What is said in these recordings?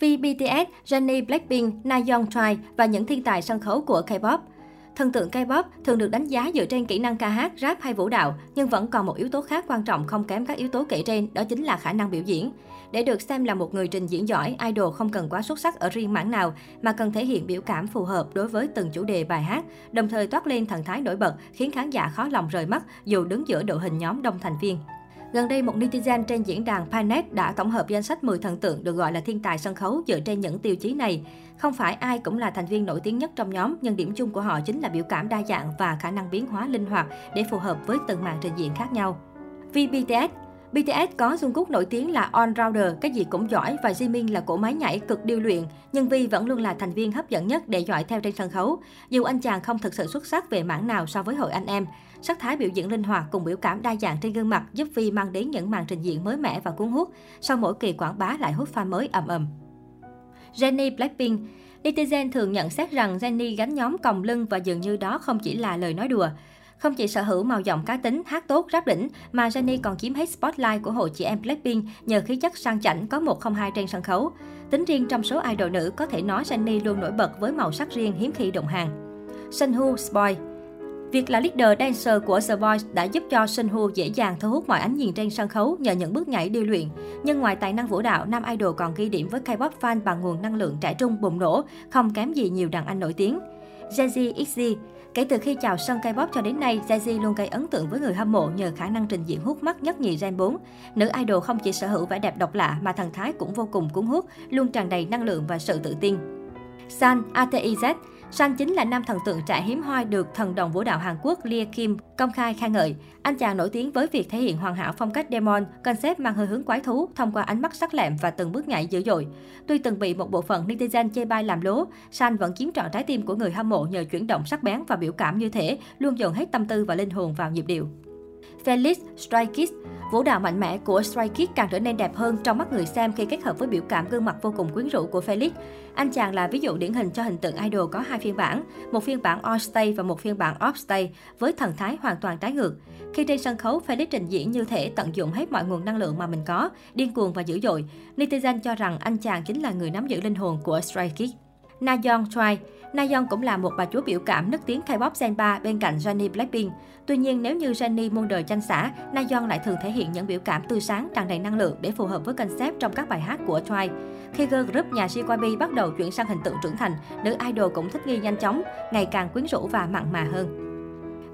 Vì BTS, Jennie Blackpink, Nayeon Choi và những thiên tài sân khấu của K-pop. Thần tượng K-pop thường được đánh giá dựa trên kỹ năng ca hát, rap hay vũ đạo, nhưng vẫn còn một yếu tố khác quan trọng không kém các yếu tố kể trên, đó chính là khả năng biểu diễn. Để được xem là một người trình diễn giỏi, idol không cần quá xuất sắc ở riêng mảng nào, mà cần thể hiện biểu cảm phù hợp đối với từng chủ đề bài hát, đồng thời toát lên thần thái nổi bật, khiến khán giả khó lòng rời mắt dù đứng giữa đội hình nhóm đông thành viên. Gần đây, một netizen trên diễn đàn Panet đã tổng hợp danh sách 10 thần tượng được gọi là thiên tài sân khấu dựa trên những tiêu chí này. Không phải ai cũng là thành viên nổi tiếng nhất trong nhóm, nhưng điểm chung của họ chính là biểu cảm đa dạng và khả năng biến hóa linh hoạt để phù hợp với từng màn trình diễn khác nhau. Vì BTS BTS có Jungkook nổi tiếng là all-rounder, cái gì cũng giỏi và Jimin là cổ máy nhảy cực điêu luyện, nhưng Vi vẫn luôn là thành viên hấp dẫn nhất để dõi theo trên sân khấu. Dù anh chàng không thực sự xuất sắc về mảng nào so với hội anh em, sắc thái biểu diễn linh hoạt cùng biểu cảm đa dạng trên gương mặt giúp Vi mang đến những màn trình diễn mới mẻ và cuốn hút. Sau mỗi kỳ quảng bá lại hút fan mới ầm ầm. Jennie Blackpink Netizen thường nhận xét rằng Jennie gánh nhóm còng lưng và dường như đó không chỉ là lời nói đùa. Không chỉ sở hữu màu giọng cá tính, hát tốt, rap đỉnh, mà Jennie còn chiếm hết spotlight của hội chị em Blackpink nhờ khí chất sang chảnh có 102 trên sân khấu. Tính riêng trong số idol nữ, có thể nói Jennie luôn nổi bật với màu sắc riêng hiếm khi đồng hàng. Sunwoo Spoil Việc là leader dancer của The Voice đã giúp cho Sunwoo dễ dàng thu hút mọi ánh nhìn trên sân khấu nhờ những bước nhảy điêu luyện. Nhưng ngoài tài năng vũ đạo, nam idol còn ghi điểm với K-pop fan bằng nguồn năng lượng trẻ trung bùng nổ, không kém gì nhiều đàn anh nổi tiếng. Jazzy XZ Kể từ khi chào sân K-pop cho đến nay, Jazzy luôn gây ấn tượng với người hâm mộ nhờ khả năng trình diễn hút mắt nhất nhì Gen 4. Nữ idol không chỉ sở hữu vẻ đẹp độc lạ mà thần thái cũng vô cùng cuốn hút, luôn tràn đầy năng lượng và sự tự tin. San ATIZ San chính là nam thần tượng trẻ hiếm hoi được thần đồng vũ đạo Hàn Quốc Lee Kim công khai khen ngợi. Anh chàng nổi tiếng với việc thể hiện hoàn hảo phong cách demon, concept mang hơi hướng quái thú thông qua ánh mắt sắc lẹm và từng bước nhảy dữ dội. Tuy từng bị một bộ phận netizen chê bai làm lố, San vẫn chiếm trọn trái tim của người hâm mộ nhờ chuyển động sắc bén và biểu cảm như thế, luôn dồn hết tâm tư và linh hồn vào nhịp điệu. Felix Stray Kids Vũ đạo mạnh mẽ của Stray Kids càng trở nên đẹp hơn trong mắt người xem khi kết hợp với biểu cảm gương mặt vô cùng quyến rũ của Felix. Anh chàng là ví dụ điển hình cho hình tượng idol có hai phiên bản, một phiên bản on stage và một phiên bản off stage với thần thái hoàn toàn trái ngược. Khi trên sân khấu, Felix trình diễn như thể tận dụng hết mọi nguồn năng lượng mà mình có, điên cuồng và dữ dội. Netizen cho rằng anh chàng chính là người nắm giữ linh hồn của Stray Na Yeon Choi Na Yeon cũng là một bà chúa biểu cảm nức tiếng K-pop Gen 3 bên cạnh Jennie Blackpink. Tuy nhiên, nếu như Jennie muôn đời chanh xã, Nayeon lại thường thể hiện những biểu cảm tươi sáng, tràn đầy năng lượng để phù hợp với concept trong các bài hát của Choi. Khi girl group nhà JYP bắt đầu chuyển sang hình tượng trưởng thành, nữ idol cũng thích nghi nhanh chóng, ngày càng quyến rũ và mặn mà hơn.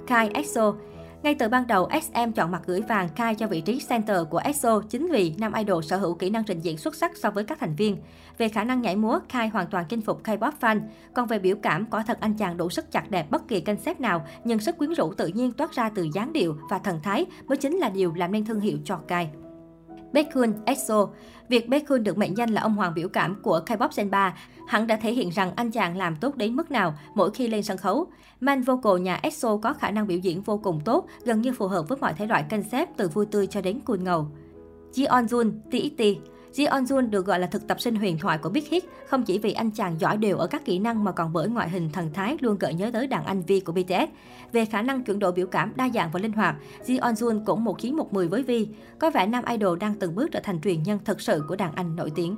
Kai EXO ngay từ ban đầu, SM chọn mặt gửi vàng Kai cho vị trí center của EXO chính vì nam idol sở hữu kỹ năng trình diễn xuất sắc so với các thành viên. Về khả năng nhảy múa, Kai hoàn toàn chinh phục K-pop fan. Còn về biểu cảm, quả thật anh chàng đủ sức chặt đẹp bất kỳ concept nào, nhưng sức quyến rũ tự nhiên toát ra từ dáng điệu và thần thái mới chính là điều làm nên thương hiệu cho Kai. Baekhyun, EXO Việc Baekhyun được mệnh danh là ông hoàng biểu cảm của K-pop Gen 3 hẳn đã thể hiện rằng anh chàng làm tốt đến mức nào mỗi khi lên sân khấu. Man vocal nhà EXO có khả năng biểu diễn vô cùng tốt, gần như phù hợp với mọi thể loại concept từ vui tươi cho đến cool ngầu. Ji Jun, TXT Ji Jun được gọi là thực tập sinh huyền thoại của Big Hit, không chỉ vì anh chàng giỏi đều ở các kỹ năng mà còn bởi ngoại hình thần thái luôn gợi nhớ tới đàn anh Vi của BTS. Về khả năng chuyển đổi biểu cảm đa dạng và linh hoạt, Ji Jun cũng một chín một mười với Vi. Có vẻ nam idol đang từng bước trở thành truyền nhân thật sự của đàn anh nổi tiếng.